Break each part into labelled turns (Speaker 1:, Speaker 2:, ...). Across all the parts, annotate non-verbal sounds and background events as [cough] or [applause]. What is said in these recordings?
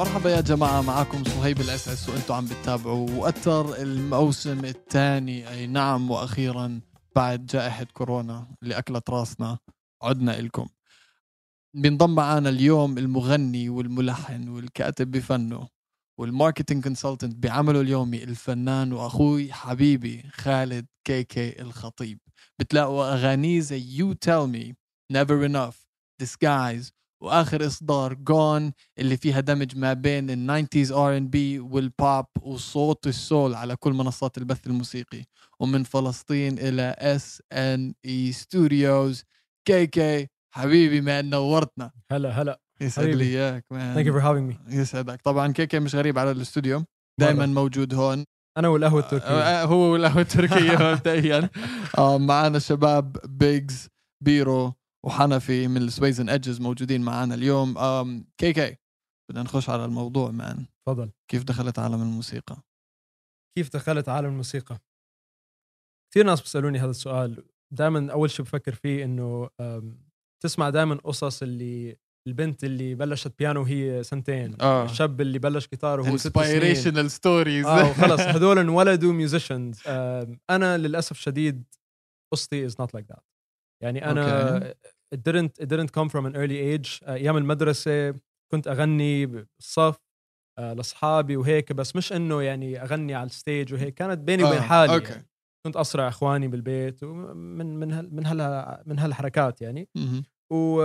Speaker 1: مرحبا يا جماعة معكم صهيب الأسعس وأنتم عم بتتابعوا وأتر الموسم الثاني. أي نعم وأخيرا بعد جائحة كورونا اللي أكلت راسنا عدنا إلكم. بينضم معنا اليوم المغني والملحن والكاتب بفنه وال marketing consultant بعمله اليومي الفنان وأخوي حبيبي خالد K.K الخطيب. بتلاقوا أغانيه زي You Tell Me Never Enough Disguise وآخر إصدار جون اللي فيها دمج ما بين ال nineties R&B وال pop وصوت ال soul على كل منصات البث الموسيقي. ومن فلسطين إلى SNE Studios K.K حبيبي ما نورتنا.
Speaker 2: هلا هلا.
Speaker 1: يسعد لي
Speaker 2: حبيبي.
Speaker 1: إياك man
Speaker 2: thank you for having me
Speaker 1: يسعدك. طبعا K.K مش غريب على الاستوديو. دائما موجود هون.
Speaker 2: أنا والقهوة التركية.
Speaker 1: آه، هو والقهوة التركية [laughs] مبدئيا. آه، معنا شباب بيجز بيرو وحنفي من السويز ايدجز موجودين معنا اليوم. كي كي بدنا نخش على الموضوع مان
Speaker 2: تفضل.
Speaker 1: كيف دخلت عالم الموسيقى؟
Speaker 2: كيف دخلت عالم الموسيقى؟ كثير ناس بيسألوني هذا السؤال. دائما أول شيء بفكر فيه إنه تسمع دائما قصص اللي البنت اللي بلشت بيانو وهي سنتين
Speaker 1: آه.
Speaker 2: الشاب اللي بلش جيتار وهو ست سنين.
Speaker 1: انسبيريشنال ستوريز
Speaker 2: آه وخلص هذول انولدوا ميوزيشنز أنا للأسف شديد قصتي is not like that يعني
Speaker 1: أنا
Speaker 2: it didn't it didn't come from an early age. آه، أيام المدرسة كنت أغني بالصف آه، لأصحابي وهيك بس مش إنه يعني أغني على الستيج وهيك. كانت بيني وبين
Speaker 1: آه،
Speaker 2: حالي
Speaker 1: okay.
Speaker 2: يعني. كنت أسرع إخواني بالبيت ومن من هال من هال من هالحركات يعني. و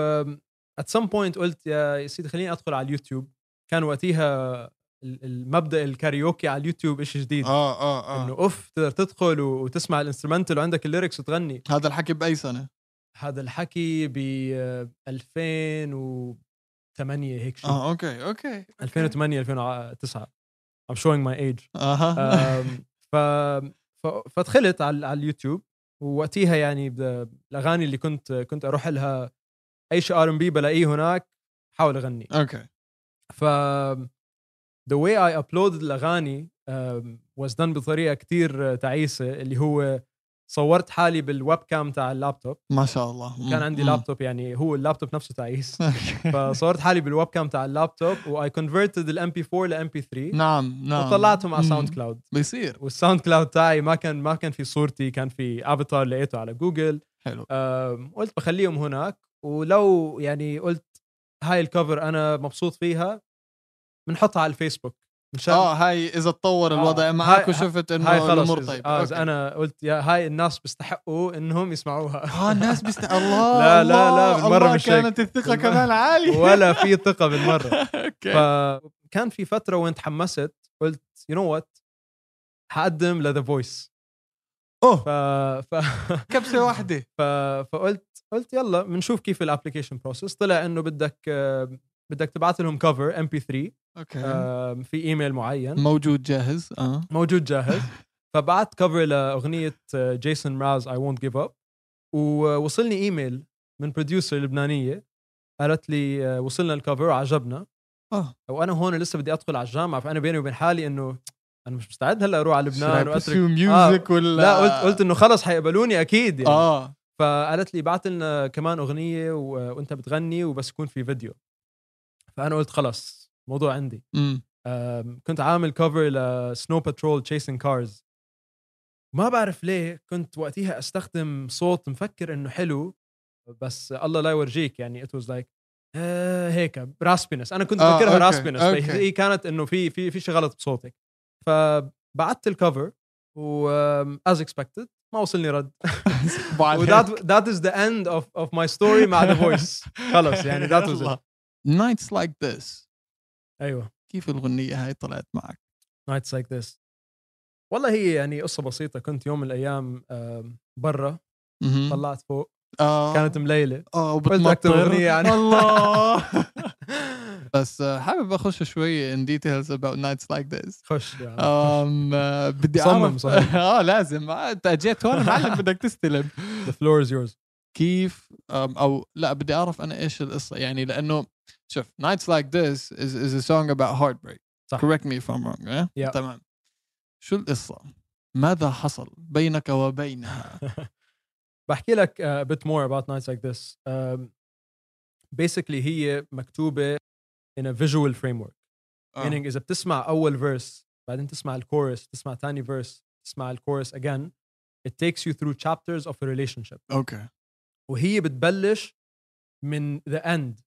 Speaker 2: at some point قلت يا سيدي خليني أدخل على اليوتيوب. كان وقتها ال- المبدأ الكاريوكي على اليوتيوب شيء جديد.
Speaker 1: آه آه
Speaker 2: إنه
Speaker 1: آه
Speaker 2: أوف تقدر تدخل وتسمع ال instrumental وعندك ال lyrics وتغني.
Speaker 1: هذا الحكي بأي سنة؟
Speaker 2: هذا الحكي ب 2008 هيك شيء.
Speaker 1: آه okay okay
Speaker 2: 2008 2009 I'm showing my age. أها. [laughs] ف فدخلت على على اليوتيوب ووقتيها يعني الأغاني اللي كنت كنت أروح لها أي شيء R&B بلاقيه هناك حاول أغني.
Speaker 1: okay.
Speaker 2: ف the way I uploaded الأغاني was done بطريقة كتير تعيسة اللي هو صورت حالي بال webcam تاع اللابتوب.
Speaker 1: ما شاء الله.
Speaker 2: كان عندي
Speaker 1: مم.
Speaker 2: لابتوب يعني هو اللابتوب نفسه تعيس. [laughs] فصورت حالي بال webcam تاع ال laptop و I converted ال MP4 ل MP3
Speaker 1: نعم نعم.
Speaker 2: وطلعتهم على. SoundCloud
Speaker 1: بيصير.
Speaker 2: وال SoundCloud تاعي ما كان ما كان في صورتي كان في افاتار لقيته على جوجل
Speaker 1: حلو.
Speaker 2: قلت بخليهم هناك. ولو يعني قلت هاي ال cover أنا مبسوط فيها بنحطها على الفيسبوك. مشان؟
Speaker 1: آه هاي إذا تطور
Speaker 2: آه،
Speaker 1: الوضع معك
Speaker 2: هاي-
Speaker 1: وشفت إنه
Speaker 2: هاي خلص. الأمور
Speaker 1: طيبة.
Speaker 2: آه okay. أنا قلت يا هاي الناس بيستحقوا إنهم يسمعوها.
Speaker 1: آه الناس بيست [laughs] الله
Speaker 2: لا، لا، لا، بالمرة
Speaker 1: الله
Speaker 2: مش.
Speaker 1: كانت
Speaker 2: الثقة.
Speaker 1: كمان عالية. [laughs]
Speaker 2: ولا في ثقة بالمرة. [laughs]
Speaker 1: okay.
Speaker 2: فكان في فترة وين تحمست قلت you know what حقدم ل The
Speaker 1: Voice أوه.
Speaker 2: ف... ف...
Speaker 1: كبسة واحدة.
Speaker 2: ف... فقلت قلت يلا بنشوف كيف ال application process طلع إنه بدك آه، بدك تبعث لهم cover MP3
Speaker 1: okay.
Speaker 2: في ايميل معين.
Speaker 1: موجود جاهز آه.
Speaker 2: موجود جاهز. [laughs] فبعت cover لأغنية جيسون مراز I Won't Give Up ووصلني ايميل من producer لبنانية قالت لي آه، وصلنا ال cover وعجبنا
Speaker 1: آه.
Speaker 2: وأنا هون لسه بدي أدخل على الجامعة فأنا بيني وبين حالي إنه أنا مش مستعد هلأ أروح على لبنان واترك
Speaker 1: music ولا
Speaker 2: لا قلت قلت إنه خلص حيقبلوني أكيد يعني.
Speaker 1: آه.
Speaker 2: فقالت لي بعت لنا كمان أغنية و... وأنت بتغني وبس يكون في فيديو. فأنا قلت خلص موضوع عندي.
Speaker 1: امم.
Speaker 2: أم، كنت عامل cover ل Snow Patrol Chasing Cars ما بعرف ليه كنت وقتها أستخدم صوت مفكر إنه حلو بس الله لا يورجيك يعني it was like هيك raspiness أنا كنت
Speaker 1: آه،
Speaker 2: بفكرها okay،
Speaker 1: raspiness.
Speaker 2: هي كانت إنه في في في شيء غلط بصوتك. فبعت ال cover و as expected ما وصلني رد. و that that is the end of of my story مع The Voice خلص يعني that [laughs] was
Speaker 1: Nights Like This
Speaker 2: أيوه.
Speaker 1: كيف الأغنية هاي طلعت معك؟
Speaker 2: Nights Like This والله هي يعني قصة بسيطة. كنت يوم من الأيام برا. طلعت فوق.
Speaker 1: آه.
Speaker 2: كانت
Speaker 1: مليلة.
Speaker 2: آه
Speaker 1: وبتمطر.
Speaker 2: يعني.
Speaker 1: الله. [laughs] بس آه، حابب أخش شوي in details about nights like this.
Speaker 2: خش يعني
Speaker 1: آه، بدي
Speaker 2: صمم صحيح. [laughs]
Speaker 1: آه لازم. آه، أنت جيت هون معلم بدك تستلم.
Speaker 2: The floor is yours.
Speaker 1: كيف أو لا بدي أعرف أنا إيش القصة. يعني لأنه شوف nights like this is, is a song about heartbreak
Speaker 2: صح.
Speaker 1: correct me if I'm wrong yeah?
Speaker 2: Yeah.
Speaker 1: تمام شو القصه ماذا حصل بينك وبينها [laughs]
Speaker 2: بحكي لك uh, a bit more about nights like this um, basically هي مكتوبه in a visual framework
Speaker 1: آه.
Speaker 2: meaning اذا بتسمع اول فيرس بعدين تسمع الكورس تسمع ثاني فيرس تسمع الكورس again it takes you through chapters of a relationship
Speaker 1: اوكي
Speaker 2: وهي بتبلش من the end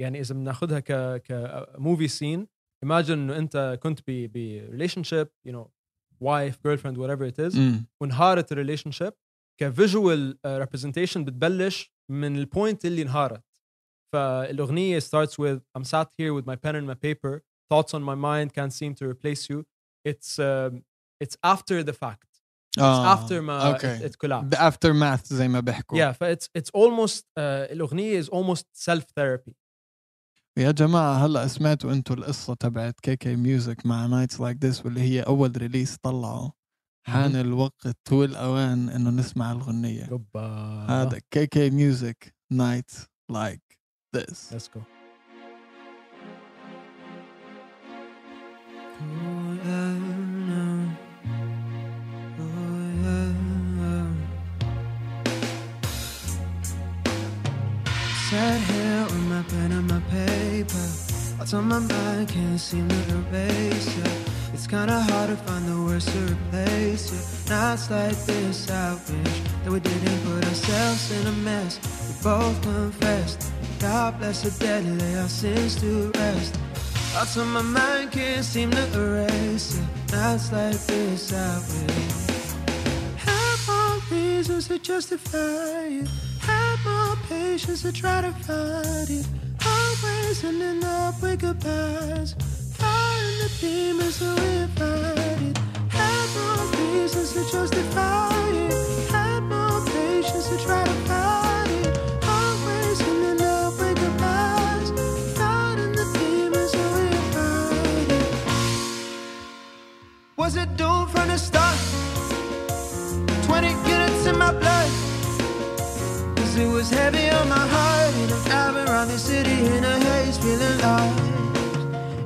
Speaker 2: يعني اذا بناخذها ك ك movie scene imagine انه انت كنت ب ب relationship you know wife girlfriend whatever it is
Speaker 1: امم
Speaker 2: وانهارت ال relationship ك visual representation بتبلش من ال point اللي انهارت فالاغنيه starts with I'm sat here with my pen and my paper thoughts on my mind can't seem to replace you it's um, it's after the fact it's آه aftermath
Speaker 1: okay
Speaker 2: it, it collapsed
Speaker 1: ب aftermath زي ما بيحكوا
Speaker 2: yeah ف it's it's almost uh, الاغنيه is almost self therapy
Speaker 1: يا جماعة هلأ سمعتوا أنتوا القصة تبعت كي كي ميوزك مع Nights Like This واللي هي أول release طلعوا حان. الوقت والأوان إنه نسمع الغنية. هذا كي كي ميوزك Nights Like This
Speaker 2: let's go.
Speaker 3: What's on my mind can't seem to erase you. It's kinda hard to find the words to replace you. Nights like this, I wish that we didn't put ourselves in a mess. We both confessed. God bless the dead, lay our sins to rest. Thoughts on my mind can't seem to erase you. Nights like this, I wish. Have more reasons to justify it. Have more patience to try to fight it. Always ending with goodbyes. Fighting the demons that we invited. Have more reasons to justify it. Have more patience to try to fight it. Always ending up with goodbyes. Fighting the demons that we invited. Was it doomed from the start? Heavy on my heart. And I'm driving around the city in a haze, feeling lost.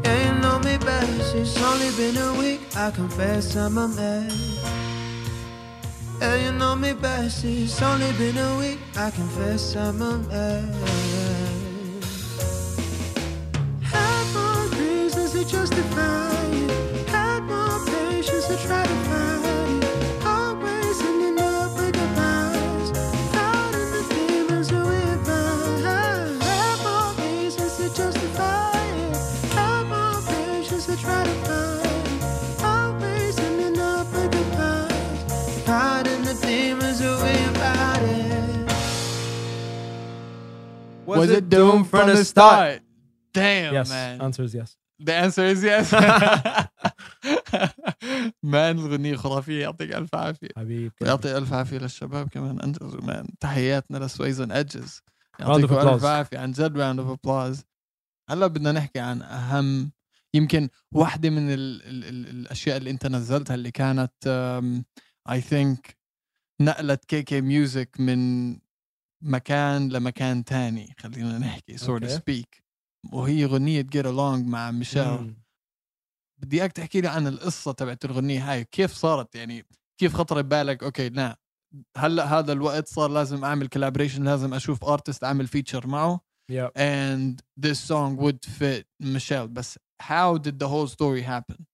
Speaker 3: Yeah, you know me best. It's only been a week. I confess I'm a mess. Yeah, you know me best. It's only been a week. I confess I'm a mess. Had more reasons to justify it. Had more patience to try to
Speaker 1: Was it doomed from the start? Damn
Speaker 2: yes
Speaker 1: man.
Speaker 2: answer is yes.
Speaker 1: The answer is yes. man الغنية خرافية يعطيك ألف عافية.
Speaker 2: حبيب
Speaker 1: ويعطي ألف عافية للشباب كمان. أنجزوا man تحياتنا لسويز اون أدجز
Speaker 2: of
Speaker 1: يعطيكم ألف. عافية. عن جد round of applause هلا بدنا نحكي عن أهم يمكن واحدة من ال ال ال الأشياء اللي أنت نزلتها اللي كانت I think نقلت كي كي ميوزك من مكان لمكان تاني خلينا نحكي
Speaker 2: okay.
Speaker 1: سبيك وهي غنية Get Along مع ميشيل.
Speaker 2: مم.
Speaker 1: بدي إياك تحكي لي عن القصة تبعت الغنيه هاي. كيف صارت؟ يعني كيف خطر ببالك؟ okay لا. هلأ هذا الوقت صار لازم أعمل collaboration لازم أشوف artist أعمل feature معه.
Speaker 2: Yeah.
Speaker 1: And this song would fit Michelle بس how did the whole story happen?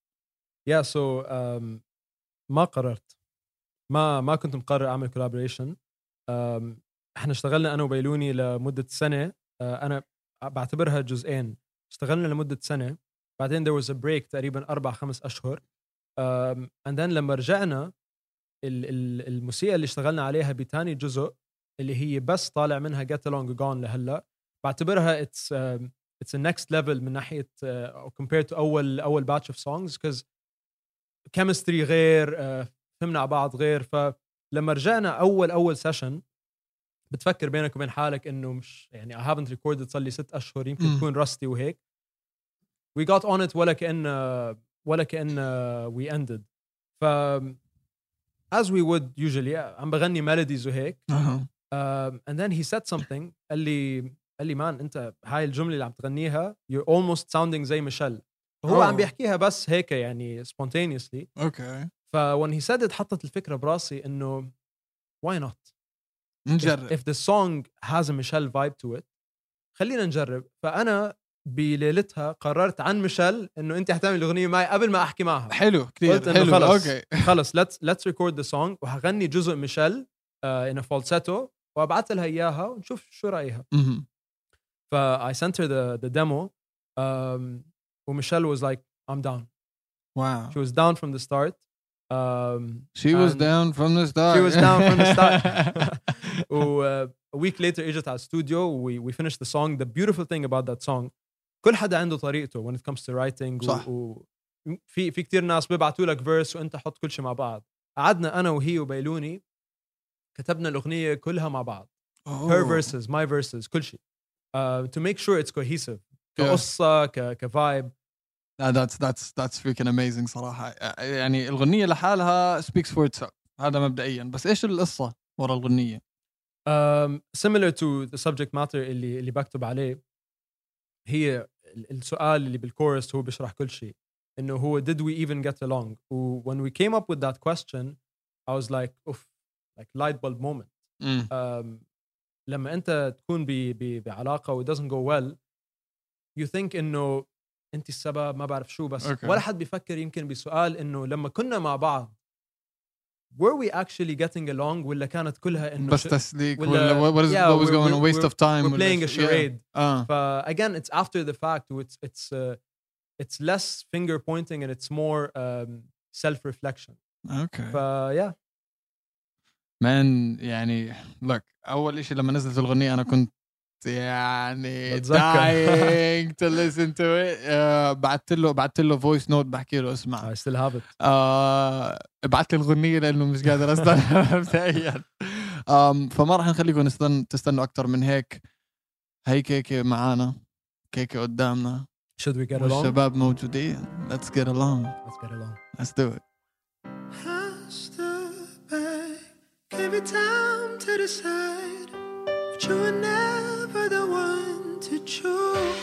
Speaker 2: Yeah so um, ما قررت. ما ما كنت مقرر أعمل كولابوريشن um, إحنا اشتغلنا أنا وبيلوني لمدة سنة uh, أنا بعتبرها جزئين. اشتغلنا لمدة سنة بعدين there was a break تقريبا أربع خمس أشهر and then لما رجعنا ال- ال- الموسيقى اللي اشتغلنا عليها بتاني جزء اللي هي بس طالع منها get along gone لهلأ بعتبرها it's a next level من ناحية uh, compared to أول أول batch of songs because chemistry غير uh, فهمنا على بعض غير فلما رجعنا أول أول session بتفكر بينك وبين حالك إنه مش يعني I haven't recorded صار لي ست أشهر يمكن. تكون rusty وهيك. We got on it ولا كان ولا كأن we ended. ف as we would usually عم بغني melodies وهيك.
Speaker 1: أها.
Speaker 2: um, and then he said something قال لي قال لي man أنت هاي الجملة اللي عم تغنيها you're almost sounding زي ميشيل. فهو
Speaker 1: Oh.
Speaker 2: عم بيحكيها بس هيك يعني spontaneously.
Speaker 1: okay.
Speaker 2: ف when he said it حطت الفكرة براسي إنه why not
Speaker 1: نجرب.
Speaker 2: if, if the song has a Michelle vibe to it. خلينا نجرب. فأنا بليلتها قررت عن ميشيل إنه أنت حتعمل الاغنيه معي قبل ما أحكي معها.
Speaker 1: حلو كثير
Speaker 2: قلت إنه
Speaker 1: حلو
Speaker 2: خلص.
Speaker 1: okay. [laughs]
Speaker 2: خلص let's let's record the song وحغني جزء ميشيل in falsetto وأبعث لها إياها ونشوف شو رأيها.
Speaker 1: مهم.
Speaker 2: ف I sent her the the demo um, وميشيل was like I'm down.
Speaker 1: واو.
Speaker 2: She was down from the start. um,
Speaker 1: She was
Speaker 2: and-
Speaker 1: down from the start.
Speaker 2: She was down from the start. [laughs] و uh, a week later اجت على الاستوديو we we finished the song the beautiful thing about that song كل حدا عنده طريقته when it comes to writing
Speaker 1: صح.
Speaker 2: و, و في في كثير ناس بيبعتوا لك فيرس وانت حط كل شيء مع بعض قعدنا انا وهي وبيلوني كتبنا الاغنيه كلها مع بعض her
Speaker 1: Oh.
Speaker 2: verses my verses كل شيء uh, to make sure it's cohesive
Speaker 1: Yeah.
Speaker 2: كقصه ك كفايب
Speaker 1: لا that's that's that's freaking amazing صراحة يعني الغنية لحالها speaks for itself هذا مبدئيا بس إيش القصة ورا الغنية؟
Speaker 2: um, similar to the subject matter اللي اللي بكتب عليه هي ال- السؤال اللي بالكورس هو بيشرح كل شيء انه هو did we even get along و when we came up with that question I was like oof like light bulb moment
Speaker 1: مم.
Speaker 2: um, لما انت تكون ب, ب, بعلاقه و it doesn't go well you think انه انت السبب ما بعرف شو بس
Speaker 1: Okay.
Speaker 2: ولا حد بيفكر يمكن بسؤال انه لما كنا مع بعض were we actually getting along ولا كانت كلها انه
Speaker 1: بس تسليك
Speaker 2: ولا-
Speaker 1: ولا what, is,
Speaker 2: yeah,
Speaker 1: what was going on waste of time
Speaker 2: we're playing a
Speaker 1: شو- yeah.
Speaker 2: charade
Speaker 1: آه
Speaker 2: ف again it's after the fact it's it's uh, it's less finger pointing and it's more um, self reflection
Speaker 1: okay
Speaker 2: ف yeah
Speaker 1: مان يعني look اول شيء لما نزلت الاغنية أنا كنت يعني dying to listen to it. uh, بعثت له بعثت له voice note بحكي له اسمع.
Speaker 2: I still have it.
Speaker 1: آه ابعت لي الغنية لأنه مش قادر أستنى [laughs] مبدئيا. فما راح نخليكم نستن تستنوا أكثر من هيك. هي كيكة معانا. كيكة قدامنا.
Speaker 2: Should we get along?
Speaker 1: والشباب موجودين. Let's get along.
Speaker 2: Let's get along.
Speaker 1: Let's do it.
Speaker 3: I stood back, gave you time to decide, you were never the one to choose.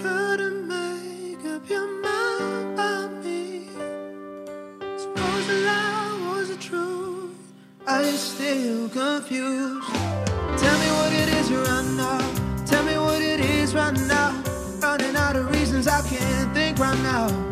Speaker 3: Couldn't make up your mind about me. Suppose the lie was still confused? Tell me what it is. Tell me what it is right now. Running out of reasons I can't think right. Now,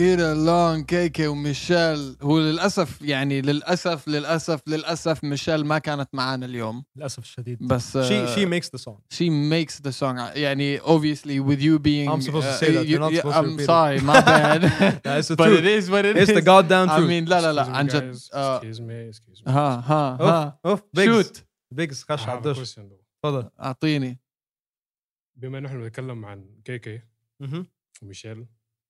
Speaker 1: كيرا لون كيكي وميشيل هو للاسف يعني للاسف للاسف للاسف ميشيل ما كانت معنا اليوم
Speaker 2: للاسف الشديد
Speaker 1: بس
Speaker 2: she she makes the song
Speaker 1: she makes the song يعني obviously with you being
Speaker 2: I'm supposed to
Speaker 1: uh,
Speaker 2: say that.
Speaker 1: you-
Speaker 2: You're not supposed to
Speaker 1: I'm sorry my bad
Speaker 2: Yeah, it's the
Speaker 1: but
Speaker 2: truth.
Speaker 1: it is what it
Speaker 2: it's the
Speaker 1: is.
Speaker 2: goddamn
Speaker 1: I
Speaker 2: truth
Speaker 1: mean لا لا لا
Speaker 4: Excuse me,
Speaker 1: عن جد. آه،
Speaker 4: Excuse me, excuse me.
Speaker 1: ها ها
Speaker 2: اوف
Speaker 1: ها
Speaker 2: اوف بيجز
Speaker 1: شوت
Speaker 2: بيجز
Speaker 4: I
Speaker 2: خش على الدش. تفضل
Speaker 1: اعطيني
Speaker 4: بما انه إحنا بنتكلم عن كيكي. وميشيل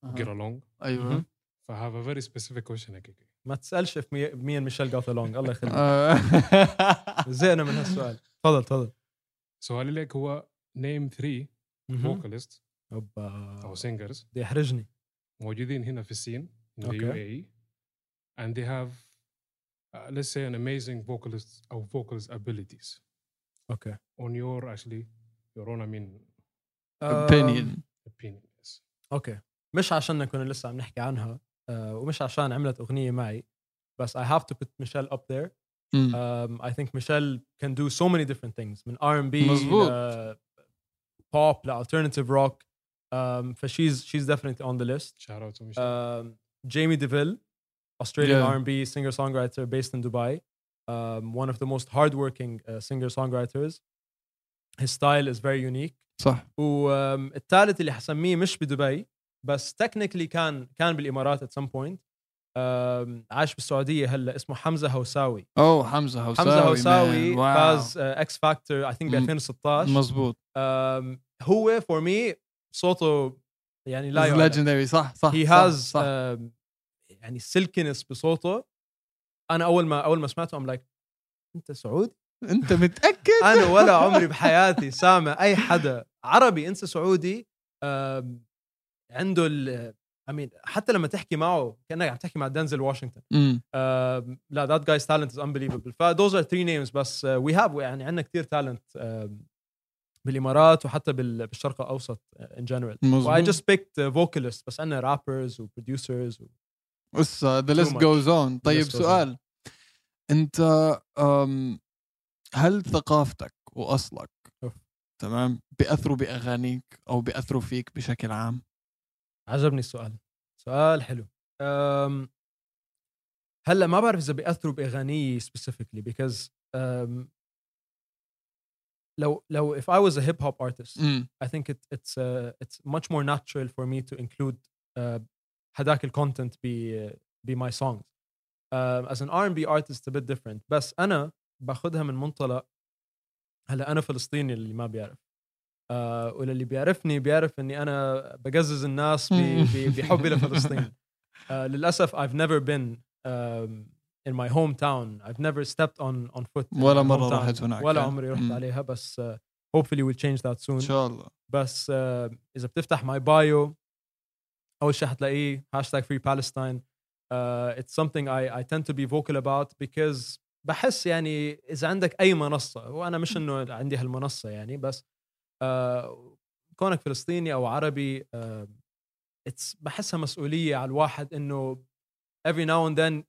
Speaker 4: get along
Speaker 1: أيوه
Speaker 2: مهم.
Speaker 4: ف I have a very specific question يا كيكي
Speaker 2: ما تسالش في مي- مين ميشيل جوت along الله يخليك
Speaker 1: آه.
Speaker 2: زهقنا من هالسؤال تفضل تفضل
Speaker 4: سؤالي لك هو name three
Speaker 2: مهم.
Speaker 4: vocalists
Speaker 2: اوبا
Speaker 4: أو singers
Speaker 2: بدي يحرجني
Speaker 4: موجودين هنا في الصين in the
Speaker 2: Okay.
Speaker 4: UAE and they have uh, let's say an amazing vocalist or vocals abilities
Speaker 2: أوكي
Speaker 4: on your actually your own I mean
Speaker 1: opinion
Speaker 4: opinion yes.
Speaker 2: أوكي مش عشان كنا لسه عم نحكي عنها آه، ومش عشان عملت اغنيه معي بس I have to put Michelle up there
Speaker 1: مم.
Speaker 2: um, I think Michelle can do so many different things من R&B
Speaker 1: مزبوط.
Speaker 2: ل pop ل alternative rock um, ف she's she's definitely on the list
Speaker 4: shout out to Michelle
Speaker 2: um, Jamie DeVille Australian
Speaker 1: Yeah.
Speaker 2: R&B singer songwriter based in Dubai um, one of the most hardworking uh, singer songwriters his style is very unique
Speaker 1: صح
Speaker 2: والثالث اللي حسميه مش بدبي بس technically كان كان بالإمارات at some point. um, عاش بالسعودية هلأ اسمه حمزة هوساوي.
Speaker 1: أوه حمزة هوساوي
Speaker 2: حمزة هوساوي. فاز إكس فاكتور I think ب
Speaker 1: م-
Speaker 2: 2016
Speaker 1: مزبوط
Speaker 2: um, هو for me صوته يعني لا يعلى
Speaker 1: legendary. صح صح
Speaker 2: he
Speaker 1: has.
Speaker 2: يعني silkiness بصوته. أنا أول ما أول ما سمعته I'm like أنت سعودي؟
Speaker 1: أنت متأكد؟
Speaker 2: أنا ولا عمري [laughs] بحياتي سامع أي حدا عربي انسى سعودي؟ عنده ال I mean حتى لما تحكي معه كأنك عم تحكي مع دنزل واشنطن. آم، لا that guy's talent is unbelievable ف those are three names بس we have يعني عندنا كثير talent بالإمارات وحتى بال- بالشرق الأوسط in
Speaker 1: general.
Speaker 2: I just picked vocalists بس عندنا rappers و
Speaker 1: producers بس the
Speaker 2: list.
Speaker 1: goes on طيب
Speaker 2: list goes on.
Speaker 1: سؤال انت هل ثقافتك وأصلك
Speaker 2: of.
Speaker 1: تمام بيأثروا بأغانيك أو بيأثروا فيك بشكل عام
Speaker 2: عجبني السؤال. سؤال حلو. أم هلأ ما بعرف إذا بيأثروا بأغاني specifically because لو لو if I was a hip hop artist I think it's it, it's uh, it's much more natural for me ال content ب uh, ب my song ان as an R&B artist it's a bit بس أنا باخذها من منطلق هلأ أنا فلسطيني اللي ما بيعرف. Uh, وللي بيعرفني بيعرف إني أنا بقزز الناس بحبي لفلسطين uh, [laughs] للأسف I've never been um, in my hometown I've never stepped on on foot
Speaker 1: ولا
Speaker 2: hometown.
Speaker 1: رحت هناك.
Speaker 2: ولا عمري رحت. عليها بس uh, hopefully we'll change that soon
Speaker 1: إن شاء الله
Speaker 2: بس آه، إذا بتفتح my bio أول شيء حتلاقيه hashtag free Palestine it's something I, I tend to be vocal about because بحس يعني إذا عندك أي منصة وأنا مش إنه عندي هالمنصة يعني بس آه، كونك فلسطيني أو عربي آه، it's بحسها مسؤولية على الواحد إنه every now and then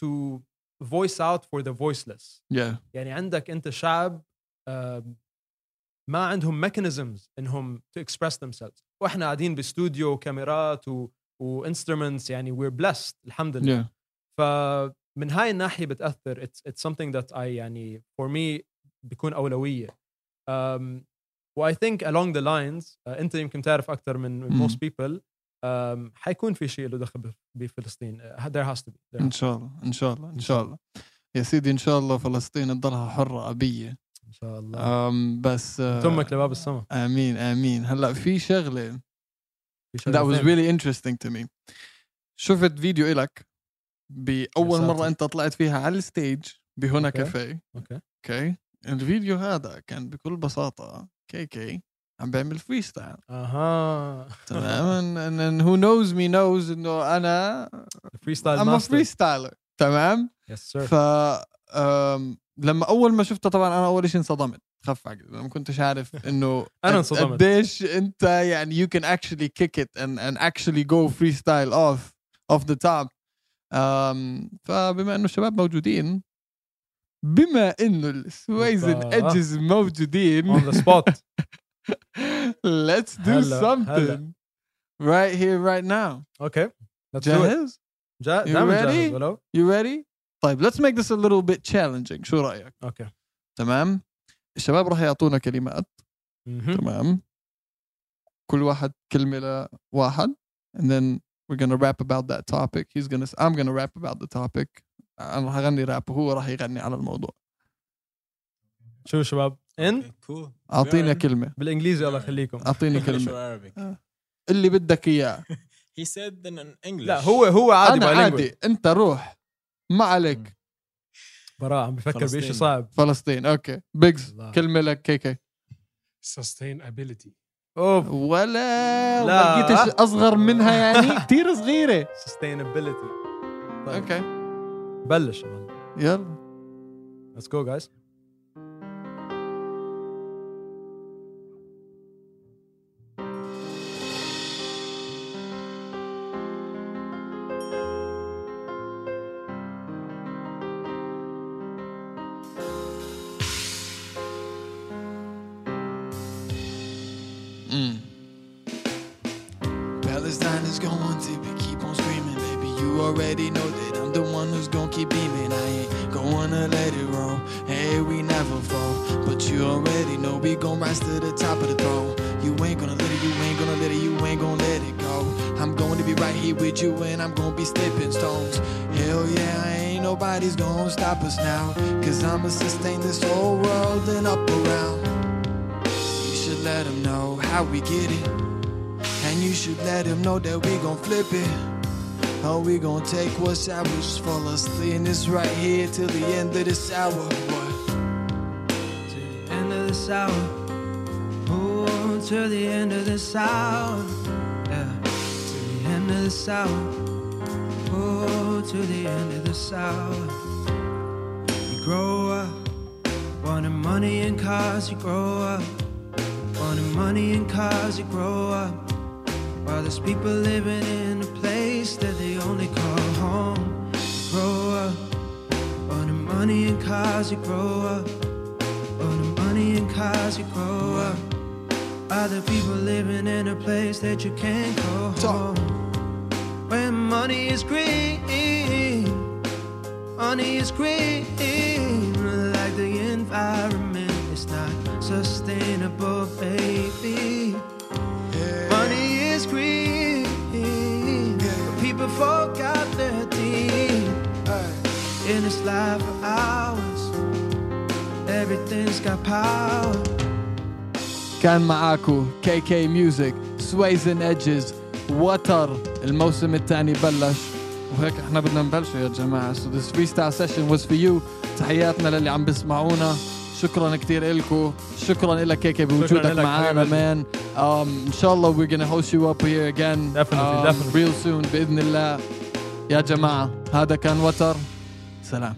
Speaker 2: to voice out for the voiceless.
Speaker 1: Yeah.
Speaker 2: يعني عندك أنت شعب آم، ما عندهم mechanisms إنهم to express themselves. وإحنا قاعدين باستوديو وكاميرات و و instruments يعني we're blessed الحمد لله.
Speaker 1: Yeah.
Speaker 2: فمن هاي الناحية بتأثر. It's, it's something that I يعني for me بيكون أولوية. um, و I think along the lines uh, أنت يمكن تعرف أكثر من most people um, حيكون في شيء له دخل بف- بفلسطين. There has to be there إن
Speaker 1: شاء الله إن شاء الله
Speaker 2: إن
Speaker 1: شاء الله. يا سيدي إن شاء الله فلسطين تضلها حرة
Speaker 2: أبية. إن شاء الله.
Speaker 1: أم بس آه،
Speaker 2: تمك لباب السما
Speaker 1: آمين آمين. هلأ في شغلة.
Speaker 2: في
Speaker 1: that was really interesting to me. شفت فيديو إلك مرة
Speaker 2: ساتر.
Speaker 1: أنت طلعت فيها على الستيج بهنا. كافيه.
Speaker 2: okay
Speaker 1: okay الفيديو هذا كان بكل بساطة K.K عم بيعمل freestyle
Speaker 2: أها
Speaker 1: تمام who knows me knows انه
Speaker 2: أنا freestyle
Speaker 1: I'm a
Speaker 2: master
Speaker 1: freestyler. تمام؟
Speaker 2: yes sir
Speaker 1: ف لما أول ما شفته طبعا أنا أول شيء انصدمت. خف عقلي ما كنتش عارف [laughs]
Speaker 2: إنه
Speaker 1: قد-
Speaker 2: انصدمت.
Speaker 1: قديش أنت يعني you can actually kick it and and actually go freestyle off off the top. أم، فبما إنه الشباب موجودين بما انه السويزن
Speaker 2: آه.
Speaker 1: judges موجودين
Speaker 2: on the spot
Speaker 1: let's do
Speaker 2: هلا-
Speaker 1: something
Speaker 2: هلا.
Speaker 1: right here right now
Speaker 2: okay let's.
Speaker 1: جاهز
Speaker 2: جا...
Speaker 1: You ready?
Speaker 2: جاهز ولو
Speaker 1: you ready طيب let's make this a little bit challenging شو رايك
Speaker 2: okay
Speaker 1: تمام الشباب راح يعطونا كلمات. تمام كل واحد كلمة لواحد and then we're gonna rap about that topic he's gonna I'm gonna rap about the topic أنا راح أغني راب وهو راح يغني على الموضوع.
Speaker 2: شو شباب؟
Speaker 5: إن.
Speaker 1: اعطينا
Speaker 5: Sure.
Speaker 1: كلمة.
Speaker 2: بالإنجليزي الله يخليكم.
Speaker 1: أعطيني [laughs]
Speaker 5: or Arabic?
Speaker 1: اللي بدك إياه. [laughs]
Speaker 5: He said in English.
Speaker 2: لا هو هو عادي أنا.
Speaker 1: عادي. أنت روح. ما عليك.
Speaker 2: براء عم بفكر بشيء. صعب.
Speaker 1: فلسطين أوكي. بيجز. كلمة لك. كي كي.
Speaker 4: Sustainability.
Speaker 2: أوف.
Speaker 1: ولا
Speaker 2: لا.
Speaker 1: ما لقيتش أصغر منها يعني؟ [laughs] كثير صغيرة.
Speaker 2: Sustainability. طيب.
Speaker 1: أوكي.
Speaker 2: بلش يا معلم.
Speaker 1: يلا
Speaker 2: let's go guys
Speaker 1: Mm.
Speaker 3: Palestine is going to be keep on screaming, baby. You already know that I'm the one who's gonna keep beaming. I ain't gonna let it roll. Hey, we never fall, but you already know we gon' rise to the top of the throne. You ain't gonna let it, you ain't gonna let it, you ain't gonna let it go. I'm to be right here with you, and I'm gonna be stepping stones. Hell yeah, ain't nobody's gonna stop us now. Cause I'ma sustain this whole world and up around. You should let them know how we get it. And you should let him know that we gon' flip it. Oh, we gon' take what's ours for us. And this right here till the end of this hour. What? To the end of this hour. Oh, to the end of this hour. Yeah. To the end of this hour. Oh, to the end of this hour. You grow up, wanting money and cars. You grow up, wanting money and cars. You grow up. While there's people living in a place that they only call home. You grow up, wanting money and cars, you grow up. Wanting money and cars, you grow up. Other people living in a place that you can't go home. When money is green, money is green. Like the environment, it's not sustainable, baby. Forgot their deed. In this life of ours, everything's got power.
Speaker 1: كان معاكو كي كي ميوزك سويزن ايدجز وتر الموسم الثاني بلش. وهيك إحنا بدنا نبلش يا جماعة. So this freestyle session was for you. تحياتنا للي عم بيسمعونا. شكرا كثير لكم شكرا لك كيكي بوجودك معنا. مان um, ان شاء الله we're gonna host you up here again
Speaker 2: Definitely,
Speaker 1: um,
Speaker 2: definitely.
Speaker 1: real soon باذن الله يا جماعه هذا كان وتر سلام